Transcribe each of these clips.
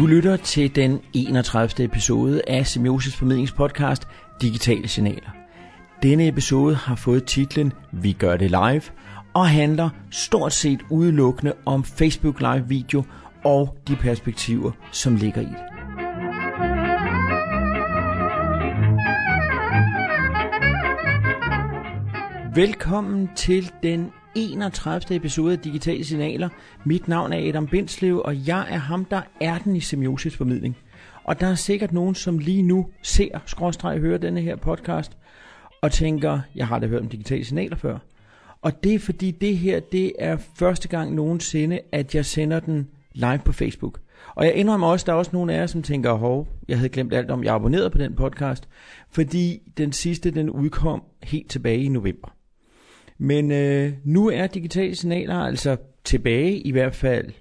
Du lytter til den 31. episode af Semiosis formidlingspodcast Digitale Signaler. Denne episode har fået titlen Vi gør det live og handler stort set udelukkende om Facebook Live video og de perspektiver, som ligger i det. Velkommen til den 31. episode af Digitale Signaler. Mit navn er Adam Bindslev, og jeg er ham, der er den i semiosisformidling. Og der er sikkert nogen, som lige nu ser, skråstreg, hører denne her podcast, og tænker, jeg har da hørt om digitale signaler før. Og det er fordi det her, det er første gang nogensinde, at jeg sender den live på Facebook. Og jeg indrømmer også, der er også nogle af jer, som tænker, hov, jeg havde glemt alt om, jeg abonnerede på den podcast, fordi den sidste, den udkom helt tilbage i november. Men øh, nu er digitale signaler altså tilbage, i hvert fald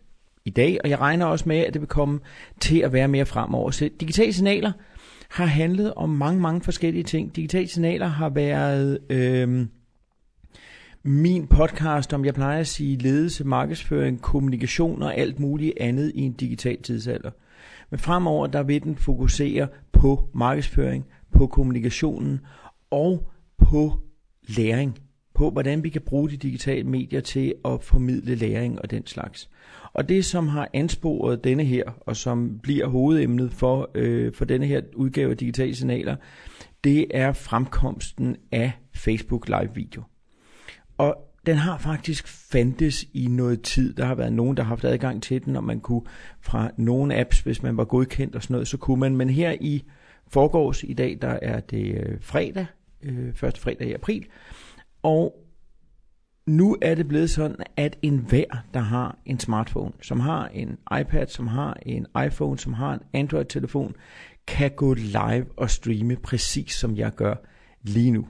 i dag, og jeg regner også med, at det vil komme til at være mere fremover. Så digitale signaler har handlet om mange, mange forskellige ting. Digitale signaler har været øh, min podcast om, jeg plejer at sige, ledelse, markedsføring, kommunikation og alt muligt andet i en digital tidsalder. Men fremover, der vil den fokusere på markedsføring, på kommunikationen og på læring på, hvordan vi kan bruge de digitale medier til at formidle læring og den slags. Og det, som har ansporet denne her, og som bliver hovedemnet for, øh, for denne her udgave af digitale signaler, det er fremkomsten af Facebook Live Video. Og den har faktisk fandtes i noget tid. Der har været nogen, der har haft adgang til den, og man kunne fra nogle apps, hvis man var godkendt og sådan noget, så kunne man. Men her i forgårs i dag, der er det øh, fredag, øh, første fredag i april, og nu er det blevet sådan, at enhver, der har en smartphone, som har en iPad, som har en iPhone, som har en Android-telefon, kan gå live og streame præcis som jeg gør lige nu.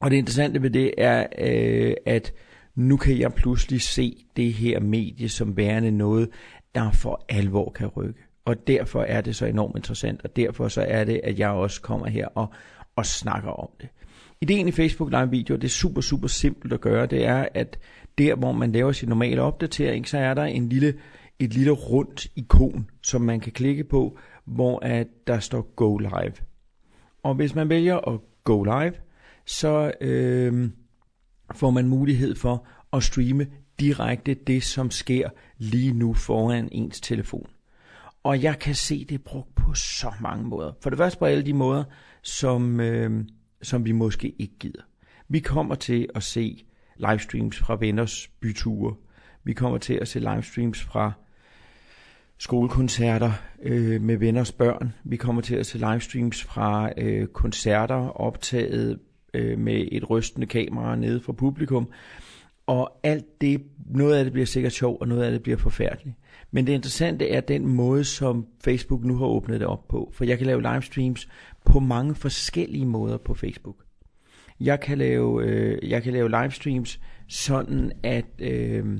Og det interessante ved det er, øh, at nu kan jeg pludselig se det her medie som værende noget, der for alvor kan rykke. Og derfor er det så enormt interessant, og derfor så er det, at jeg også kommer her og, og snakker om det. Ideen i Facebook Live Video, det er super, super simpelt at gøre, det er, at der, hvor man laver sin normale opdatering, så er der en lille, et lille rundt ikon, som man kan klikke på, hvor at der står Go Live. Og hvis man vælger at Go Live, så øh, får man mulighed for at streame direkte det, som sker lige nu foran ens telefon. Og jeg kan se det brugt på så mange måder. For det første på alle de måder, som... Øh, som vi måske ikke gider. Vi kommer til at se livestreams fra venners byture. Vi kommer til at se livestreams fra skolekoncerter øh, med venners børn. Vi kommer til at se livestreams fra øh, koncerter optaget øh, med et rystende kamera nede fra publikum. Og alt det, noget af det bliver sikkert sjov, og noget af det bliver forfærdeligt. Men det interessante er den måde, som Facebook nu har åbnet det op på. For jeg kan lave livestreams på mange forskellige måder på Facebook. Jeg kan lave, øh, jeg kan lave livestreams sådan, at, øh,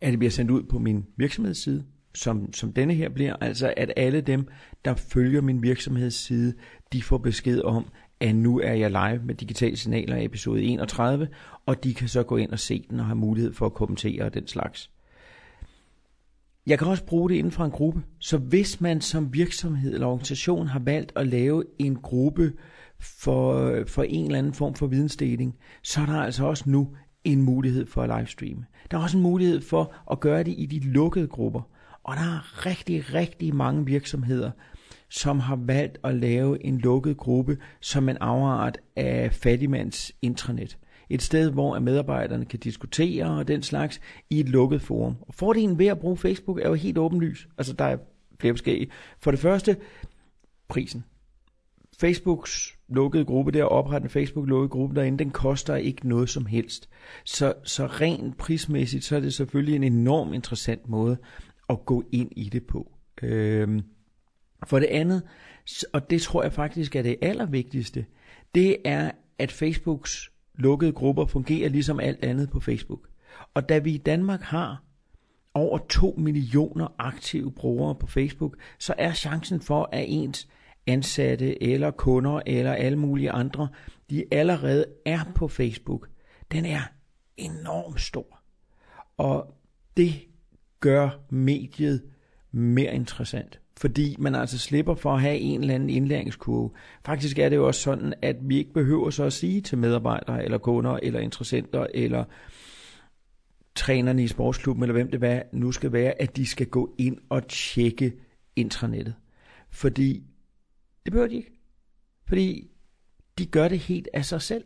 at det bliver sendt ud på min virksomhedsside, som, som denne her bliver. Altså at alle dem, der følger min virksomhedsside, de får besked om, af nu er jeg live med digitale signaler i episode 31, og de kan så gå ind og se den og have mulighed for at kommentere og den slags. Jeg kan også bruge det inden for en gruppe. Så hvis man som virksomhed eller organisation har valgt at lave en gruppe for, for en eller anden form for vidensdeling, så er der altså også nu en mulighed for at livestreame. Der er også en mulighed for at gøre det i de lukkede grupper. Og der er rigtig, rigtig mange virksomheder, som har valgt at lave en lukket gruppe som en afart af fattigmands intranet. Et sted, hvor medarbejderne kan diskutere og den slags i et lukket forum. Og fordelen ved at bruge Facebook er jo helt åbenlys. Altså der er flere forskellige. For det første, prisen. Facebooks lukkede gruppe, der oprette en Facebook lukket gruppe derinde, den koster ikke noget som helst. Så, så rent prismæssigt, så er det selvfølgelig en enorm interessant måde at gå ind i det på. Øhm, for det andet, og det tror jeg faktisk er det allervigtigste, det er, at Facebooks lukkede grupper fungerer ligesom alt andet på Facebook. Og da vi i Danmark har over 2 millioner aktive brugere på Facebook, så er chancen for, at ens ansatte eller kunder eller alle mulige andre, de allerede er på Facebook, den er enormt stor. Og det gør mediet mere interessant. Fordi man altså slipper for at have en eller anden indlæringskurve. Faktisk er det jo også sådan, at vi ikke behøver så at sige til medarbejdere, eller kunder, eller interessenter, eller trænerne i sportsklubben, eller hvem det var, nu skal være, at de skal gå ind og tjekke intranettet. Fordi det behøver de ikke. Fordi de gør det helt af sig selv.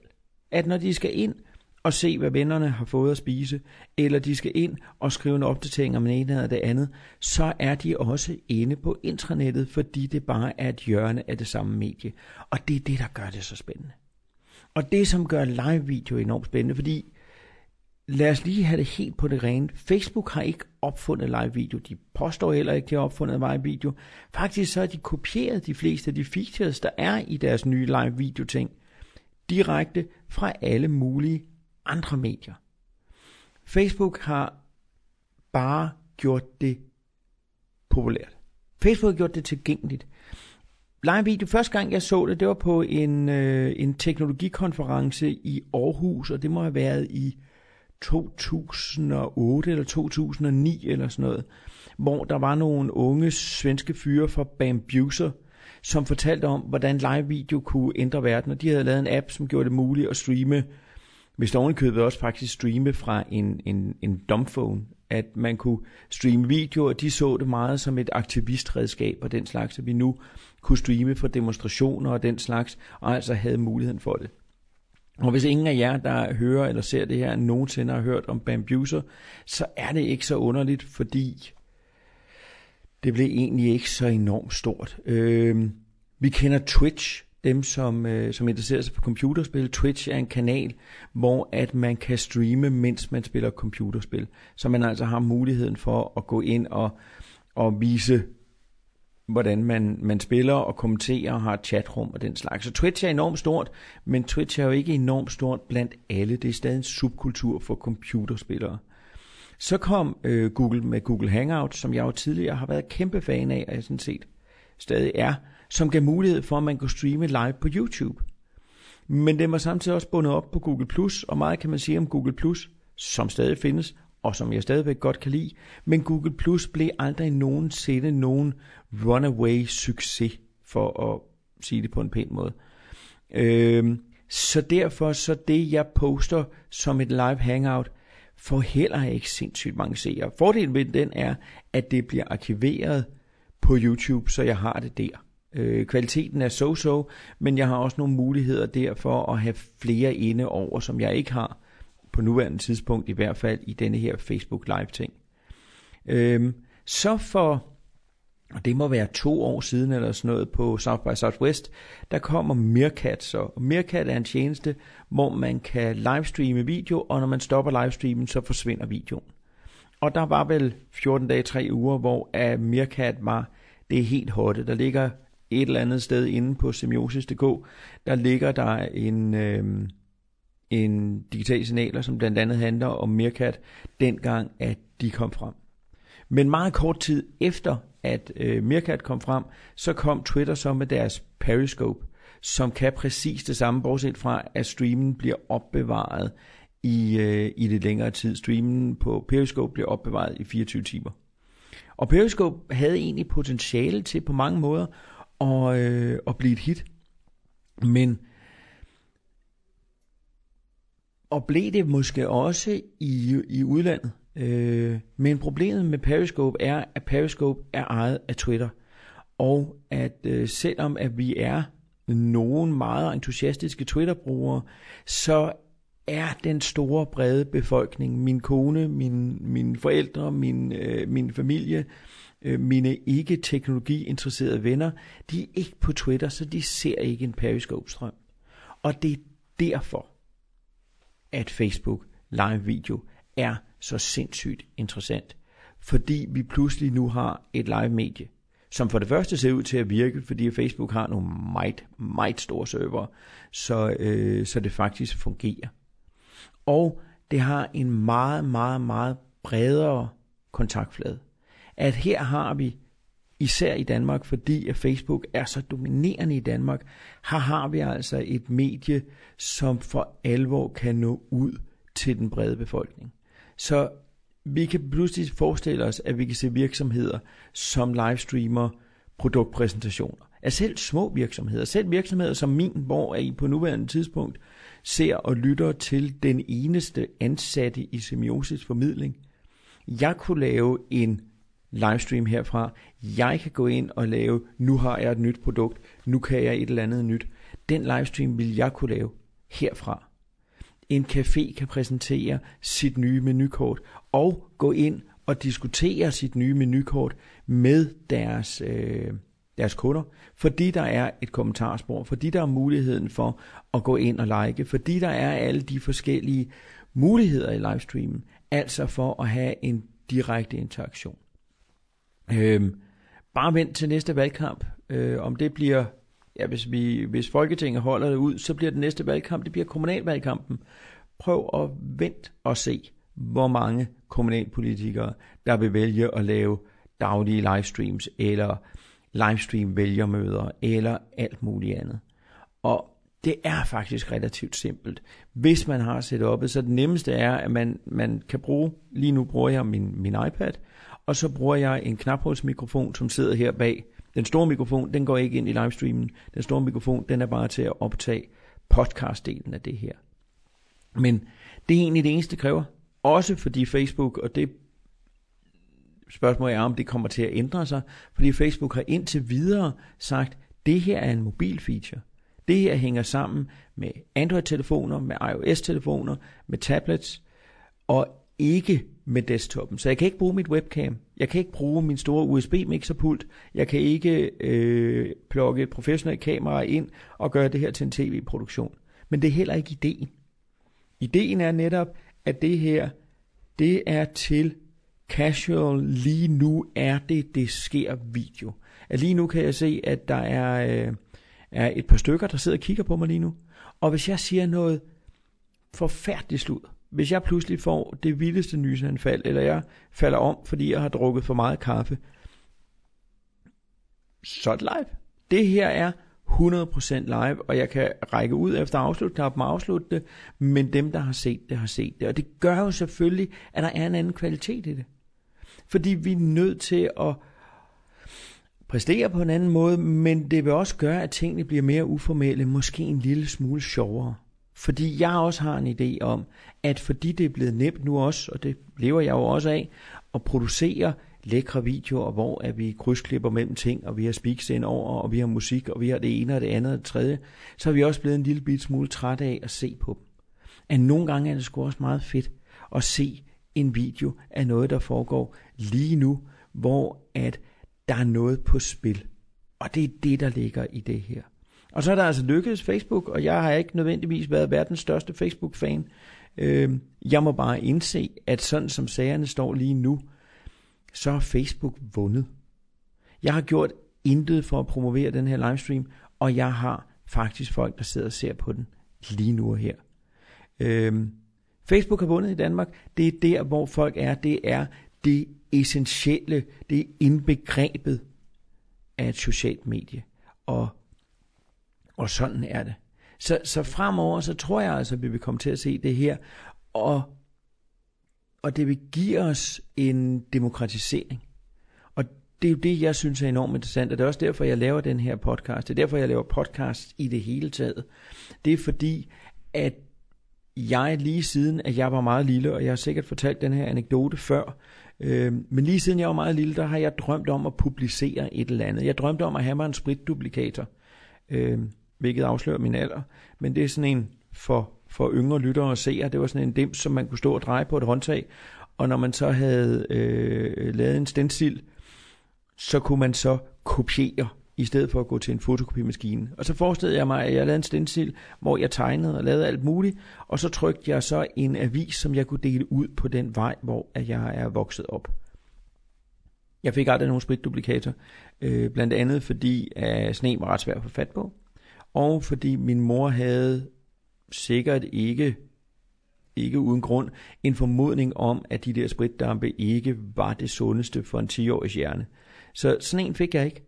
At når de skal ind og se, hvad vennerne har fået at spise, eller de skal ind og skrive en opdatering om en ene eller det andet, så er de også inde på intranettet, fordi det bare er et hjørne af det samme medie. Og det er det, der gør det så spændende. Og det, som gør live-video enormt spændende, fordi lad os lige have det helt på det rene. Facebook har ikke opfundet live-video. De påstår heller ikke, at de har opfundet live-video. Faktisk så har de kopieret de fleste af de features, der er i deres nye live-video-ting, direkte fra alle mulige andre medier. Facebook har bare gjort det populært. Facebook har gjort det tilgængeligt. Live video, første gang jeg så det, det var på en, øh, en teknologikonference i Aarhus, og det må have været i 2008 eller 2009 eller sådan noget, hvor der var nogle unge svenske fyre fra Bambuser, som fortalte om, hvordan live video kunne ændre verden, og de havde lavet en app, som gjorde det muligt at streame hvis der ovenikøbet også faktisk streame fra en, en, en domphone, at man kunne streame videoer, de så det meget som et aktivistredskab og den slags, at vi nu kunne streame for demonstrationer og den slags, og altså havde muligheden for det. Og hvis ingen af jer, der hører eller ser det her, nogensinde har hørt om Bambuser, så er det ikke så underligt, fordi det blev egentlig ikke så enormt stort. Øh, vi kender Twitch, dem, som, øh, som interesserer sig for computerspil. Twitch er en kanal, hvor at man kan streame, mens man spiller computerspil. Så man altså har muligheden for at gå ind og, og vise, hvordan man, man spiller og kommenterer og har et chatrum og den slags. Så Twitch er enormt stort, men Twitch er jo ikke enormt stort blandt alle. Det er stadig en subkultur for computerspillere. Så kom øh, Google med Google Hangout, som jeg jo tidligere har været kæmpe fan af, og jeg sådan set stadig er som gav mulighed for, at man kunne streame live på YouTube. Men den var samtidig også bundet op på Google+, Plus, og meget kan man sige om Google+, Plus, som stadig findes, og som jeg stadigvæk godt kan lide. Men Google Plus blev aldrig nogensinde nogen runaway succes, for at sige det på en pæn måde. Øhm, så derfor så det, jeg poster som et live hangout, får heller ikke sindssygt mange seere. Fordelen ved den er, at det bliver arkiveret på YouTube, så jeg har det der. Øh, kvaliteten er so-so, men jeg har også nogle muligheder der for at have flere inde over, som jeg ikke har på nuværende tidspunkt, i hvert fald i denne her Facebook Live ting. Øh, så for, og det må være to år siden eller sådan noget på South by Southwest, der kommer Meerkat så. Og Meerkat er en tjeneste, hvor man kan livestreame video, og når man stopper livestreamen, så forsvinder videoen. Og der var vel 14 dage, 3 uger, hvor Meerkat var det er helt hotte. Der ligger et eller andet sted inde på semiosis.dk, der ligger der en, øh, en digital signaler, som blandt andet handler om Meerkat, dengang at de kom frem. Men meget kort tid efter, at øh, Meerkat kom frem, så kom Twitter så med deres Periscope, som kan præcis det samme, bortset fra, at streamen bliver opbevaret i, øh, i det længere tid. Streamen på Periscope bliver opbevaret i 24 timer. Og Periscope havde egentlig potentiale til på mange måder og, øh, og blive et hit. Men og blev det måske også i, i udlandet. Øh, men problemet med Periscope er, at Periscope er ejet af Twitter. Og at øh, selvom at vi er nogen meget entusiastiske Twitter-brugere, så er den store brede befolkning, min kone, min, mine forældre, min, øh, min familie, øh, mine ikke teknologiinteresserede venner, de er ikke på Twitter, så de ser ikke en Periscope-strøm. Og det er derfor, at Facebook live video er så sindssygt interessant. Fordi vi pludselig nu har et live medie, som for det første ser ud til at virke, fordi Facebook har nogle meget, meget store server, så, øh, så det faktisk fungerer. Og det har en meget, meget, meget bredere kontaktflade at her har vi, især i Danmark, fordi at Facebook er så dominerende i Danmark, her har vi altså et medie, som for alvor kan nå ud til den brede befolkning. Så vi kan pludselig forestille os, at vi kan se virksomheder, som livestreamer produktpræsentationer. Af selv små virksomheder, selv virksomheder som min, hvor I på nuværende tidspunkt ser og lytter til den eneste ansatte i semiosis formidling. Jeg kunne lave en livestream herfra. Jeg kan gå ind og lave, nu har jeg et nyt produkt, nu kan jeg et eller andet nyt. Den livestream vil jeg kunne lave herfra. En café kan præsentere sit nye menukort og gå ind og diskutere sit nye menukort med deres, øh, deres kunder, fordi der er et kommentarspor, fordi der er muligheden for at gå ind og like, fordi der er alle de forskellige muligheder i livestreamen, altså for at have en direkte interaktion. Øh, bare vent til næste valgkamp. Øh, om det bliver, ja, hvis, vi, hvis Folketinget holder det ud, så bliver det næste valgkamp, det bliver kommunalvalgkampen. Prøv at vente og se, hvor mange kommunalpolitikere, der vil vælge at lave daglige livestreams, eller livestream vælgermøder, eller alt muligt andet. Og det er faktisk relativt simpelt. Hvis man har setupet, så det nemmeste er, at man, man kan bruge, lige nu bruger jeg min, min iPad, og så bruger jeg en knaphulsmikrofon, som sidder her bag. Den store mikrofon, den går ikke ind i livestreamen. Den store mikrofon, den er bare til at optage podcastdelen af det her. Men det er egentlig det eneste, det kræver. Også fordi Facebook, og det spørgsmål er, om det kommer til at ændre sig, fordi Facebook har indtil videre sagt, det her er en mobil feature. Det her hænger sammen med Android-telefoner, med iOS-telefoner, med tablets, og ikke med desktopen. Så jeg kan ikke bruge mit webcam. Jeg kan ikke bruge min store USB-mixerpult. Jeg kan ikke øh, plukke et professionelt kamera ind og gøre det her til en tv-produktion. Men det er heller ikke ideen. Ideen er netop, at det her, det er til casual. Lige nu er det, det sker video. At lige nu kan jeg se, at der er, øh, er et par stykker, der sidder og kigger på mig lige nu. Og hvis jeg siger noget forfærdeligt slud, hvis jeg pludselig får det vildeste nysanfald, eller jeg falder om, fordi jeg har drukket for meget kaffe, så er det live. Det her er 100% live, og jeg kan række ud efter afslutknappen og afslutte det, men dem, der har set det, har set det. Og det gør jo selvfølgelig, at der er en anden kvalitet i det. Fordi vi er nødt til at præstere på en anden måde, men det vil også gøre, at tingene bliver mere uformelle, måske en lille smule sjovere. Fordi jeg også har en idé om, at fordi det er blevet nemt nu også, og det lever jeg jo også af, at producere lækre videoer, hvor at vi krydsklipper mellem ting, og vi har speaks ind over, og vi har musik, og vi har det ene og det andet og det tredje, så er vi også blevet en lille bit smule træt af at se på dem. At nogle gange er det sgu også meget fedt at se en video af noget, der foregår lige nu, hvor at der er noget på spil. Og det er det, der ligger i det her. Og så er der altså lykkedes Facebook, og jeg har ikke nødvendigvis været verdens største Facebook-fan. Øh, jeg må bare indse, at sådan som sagerne står lige nu, så har Facebook vundet. Jeg har gjort intet for at promovere den her livestream, og jeg har faktisk folk, der sidder og ser på den lige nu og her. Øh, Facebook har vundet i Danmark. Det er der, hvor folk er. Det er det essentielle, det er indbegrebet af et socialt medie. Og og sådan er det. Så, så fremover, så tror jeg altså, at vi vil komme til at se det her, og, og det vil give os en demokratisering. Og det er jo det, jeg synes er enormt interessant, og det er også derfor, jeg laver den her podcast. Det er derfor, jeg laver podcast i det hele taget. Det er fordi, at jeg lige siden, at jeg var meget lille, og jeg har sikkert fortalt den her anekdote før, øh, men lige siden jeg var meget lille, der har jeg drømt om at publicere et eller andet. Jeg drømte om at have mig en spritduplikator. Øh, hvilket afslører min alder, men det er sådan en for, for yngre lyttere og seere, det var sådan en dims, som man kunne stå og dreje på et håndtag, og når man så havde øh, lavet en stencil, så kunne man så kopiere, i stedet for at gå til en fotokopimaskine. Og så forestillede jeg mig, at jeg lavede en stencil, hvor jeg tegnede og lavede alt muligt, og så trykte jeg så en avis, som jeg kunne dele ud på den vej, hvor jeg er vokset op. Jeg fik aldrig nogen spritduplikator, øh, blandt andet fordi at sne var ret svært at få fat på og fordi min mor havde sikkert ikke ikke uden grund, en formodning om, at de der spritdampe ikke var det sundeste for en 10-årig hjerne. Så sådan en fik jeg ikke.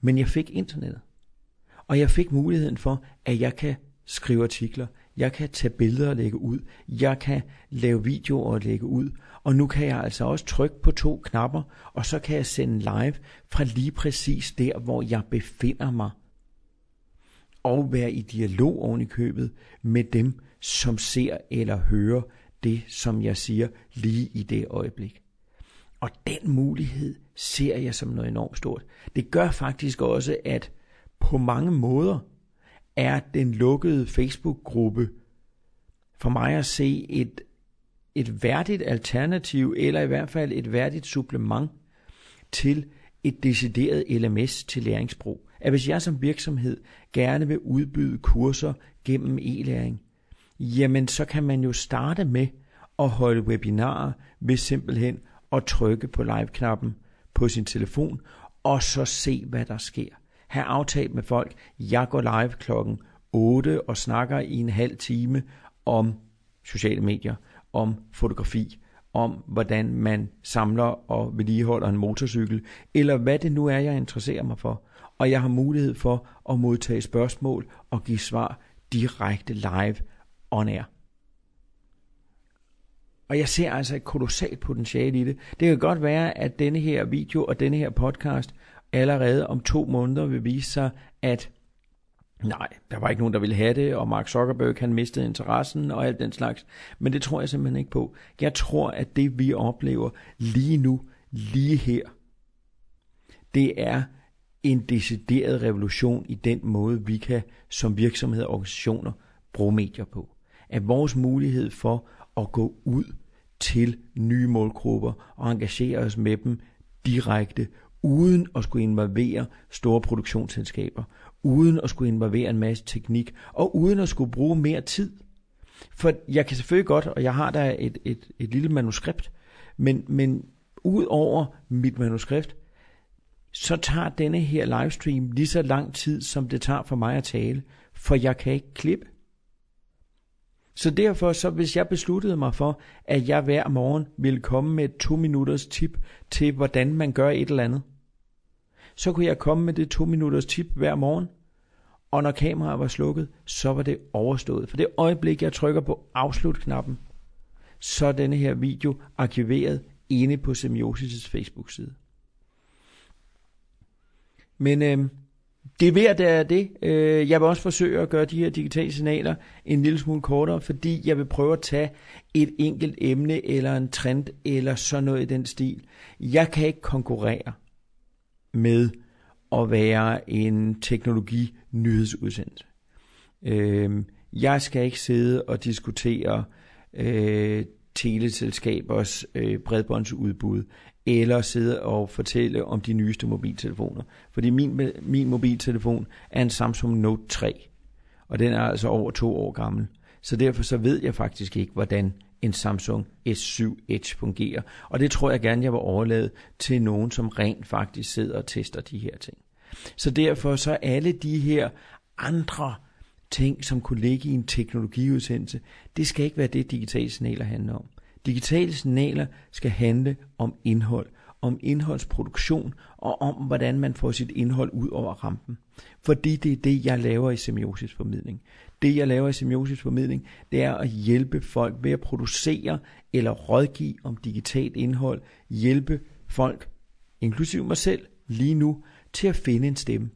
Men jeg fik internettet. Og jeg fik muligheden for, at jeg kan skrive artikler. Jeg kan tage billeder og lægge ud. Jeg kan lave videoer og lægge ud. Og nu kan jeg altså også trykke på to knapper, og så kan jeg sende live fra lige præcis der, hvor jeg befinder mig. Og være i dialog oven i købet med dem, som ser eller hører det, som jeg siger lige i det øjeblik. Og den mulighed ser jeg som noget enormt stort. Det gør faktisk også, at på mange måder er den lukkede Facebook-gruppe for mig at se et, et værdigt alternativ, eller i hvert fald et værdigt supplement til et decideret LMS til læringsbrug. At hvis jeg som virksomhed gerne vil udbyde kurser gennem e-læring, jamen så kan man jo starte med at holde webinarer ved simpelthen at trykke på live-knappen på sin telefon, og så se, hvad der sker. Have aftalt med folk, jeg går live klokken 8 og snakker i en halv time om sociale medier, om fotografi, om hvordan man samler og vedligeholder en motorcykel, eller hvad det nu er, jeg interesserer mig for. Og jeg har mulighed for at modtage spørgsmål og give svar direkte live on air. Og jeg ser altså et kolossalt potentiale i det. Det kan godt være, at denne her video og denne her podcast allerede om to måneder vil vise sig, at nej, der var ikke nogen, der ville have det, og Mark Zuckerberg han mistede interessen og alt den slags. Men det tror jeg simpelthen ikke på. Jeg tror, at det vi oplever lige nu, lige her, det er en decideret revolution i den måde, vi kan som virksomheder og organisationer bruge medier på. At vores mulighed for at gå ud til nye målgrupper og engagere os med dem direkte, uden at skulle involvere store produktionsselskaber, uden at skulle involvere en masse teknik, og uden at skulle bruge mere tid. For jeg kan selvfølgelig godt, og jeg har da et, et, et lille manuskript, men, men ud over mit manuskript, så tager denne her livestream lige så lang tid, som det tager for mig at tale, for jeg kan ikke klippe. Så derfor, så hvis jeg besluttede mig for, at jeg hver morgen ville komme med et to minutters tip til, hvordan man gør et eller andet, så kunne jeg komme med det to minutters tip hver morgen, og når kameraet var slukket, så var det overstået. For det øjeblik, jeg trykker på afslut-knappen, så er denne her video arkiveret inde på Semiosis' Facebook-side. Men øh, det er værd, det er det. Øh, jeg vil også forsøge at gøre de her digitale signaler en lille smule kortere, fordi jeg vil prøve at tage et enkelt emne eller en trend eller sådan noget i den stil. Jeg kan ikke konkurrere med at være en teknologi-nyhedsudsendelse. Øh, jeg skal ikke sidde og diskutere øh, teleselskabers øh, bredbåndsudbud eller sidde og fortælle om de nyeste mobiltelefoner. Fordi min, min mobiltelefon er en Samsung Note 3, og den er altså over to år gammel. Så derfor så ved jeg faktisk ikke, hvordan en Samsung S7 Edge fungerer. Og det tror jeg gerne, jeg vil overlade til nogen, som rent faktisk sidder og tester de her ting. Så derfor så alle de her andre ting, som kunne ligge i en teknologiudsendelse, det skal ikke være det, digitale signaler handler om. Digitale signaler skal handle om indhold, om indholdsproduktion og om, hvordan man får sit indhold ud over rampen. Fordi det er det, jeg laver i semiosisformidling. Det, jeg laver i semiosisformidling, det er at hjælpe folk ved at producere eller rådgive om digitalt indhold. Hjælpe folk, inklusive mig selv, lige nu, til at finde en stemme.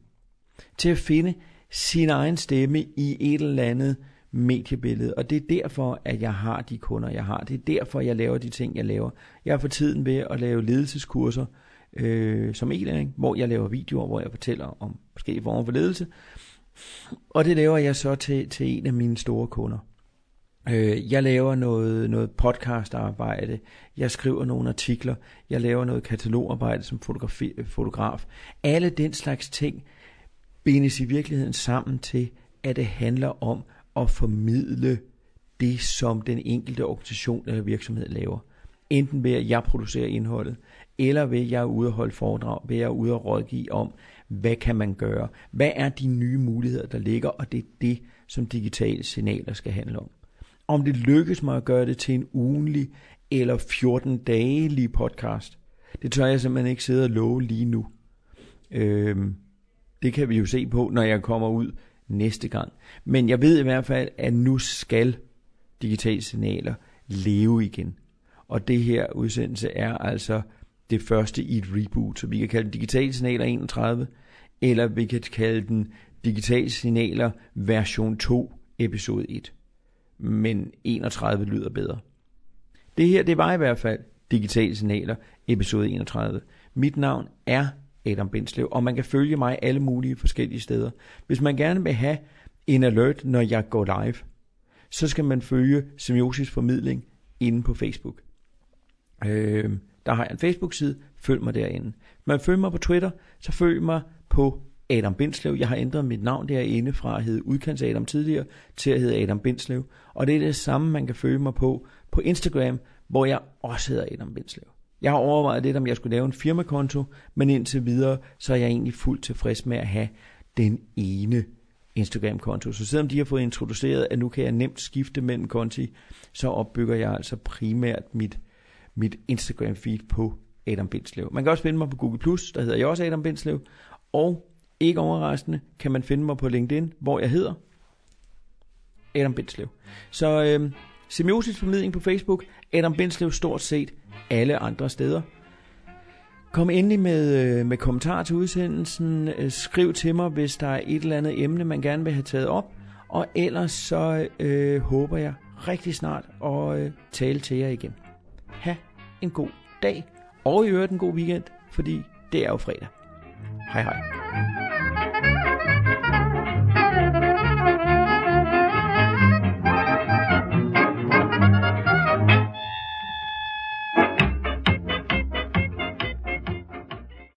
Til at finde sin egen stemme i et eller andet mediebillede. Og det er derfor, at jeg har de kunder, jeg har. Det er derfor, jeg laver de ting, jeg laver. Jeg er for tiden ved at lave ledelseskurser øh, som e-læring, hvor jeg laver videoer, hvor jeg fortæller om forskellige former for ledelse. Og det laver jeg så til, til en af mine store kunder. Øh, jeg laver noget, noget podcastarbejde, jeg skriver nogle artikler, jeg laver noget katalogarbejde som fotografi, fotograf. Alle den slags ting bindes i virkeligheden sammen til, at det handler om at formidle det, som den enkelte organisation eller virksomhed laver. Enten ved at jeg producerer indholdet, eller ved at jeg er ude og holde foredrag, ved at jeg er ude og rådgive om, hvad kan man gøre? Hvad er de nye muligheder, der ligger? Og det er det, som digitale signaler skal handle om. Om det lykkes mig at gøre det til en ugenlig eller 14-dagelig podcast, det tør jeg simpelthen ikke sidde og love lige nu. Øhm, det kan vi jo se på, når jeg kommer ud næste gang. Men jeg ved i hvert fald, at nu skal digitale signaler leve igen. Og det her udsendelse er altså det første i et reboot, så vi kan kalde den digitale signaler 31, eller vi kan kalde den digitale signaler version 2, episode 1. Men 31 lyder bedre. Det her, det var i hvert fald digitale signaler, episode 31. Mit navn er Adam Bindslev, og man kan følge mig alle mulige forskellige steder. Hvis man gerne vil have en alert, når jeg går live, så skal man følge Semiosis Formidling inde på Facebook. Øh, der har jeg en Facebook-side, følg mig derinde. Man følger mig på Twitter, så følg mig på Adam Bindslev. Jeg har ændret mit navn derinde fra at hedde Udkants Adam tidligere til at hedde Adam Bindslev. Og det er det samme, man kan følge mig på på Instagram, hvor jeg også hedder Adam Bindslev. Jeg har overvejet lidt, om jeg skulle lave en firmakonto, men indtil videre, så er jeg egentlig fuldt tilfreds med at have den ene Instagram-konto. Så selvom de har fået introduceret, at nu kan jeg nemt skifte mellem konti, så opbygger jeg altså primært mit, mit Instagram-feed på Adam Bindslev. Man kan også finde mig på Google+, der hedder jeg også Adam Bindslev, og ikke overraskende kan man finde mig på LinkedIn, hvor jeg hedder Adam Bindslev. Så øh, semiosis formidling på Facebook, Adam Bindslev stort set alle andre steder. Kom endelig med, øh, med kommentarer til udsendelsen. Øh, skriv til mig, hvis der er et eller andet emne, man gerne vil have taget op. Og ellers så øh, håber jeg rigtig snart at øh, tale til jer igen. Ha' en god dag, og i øvrigt en god weekend, fordi det er jo fredag. Hej hej.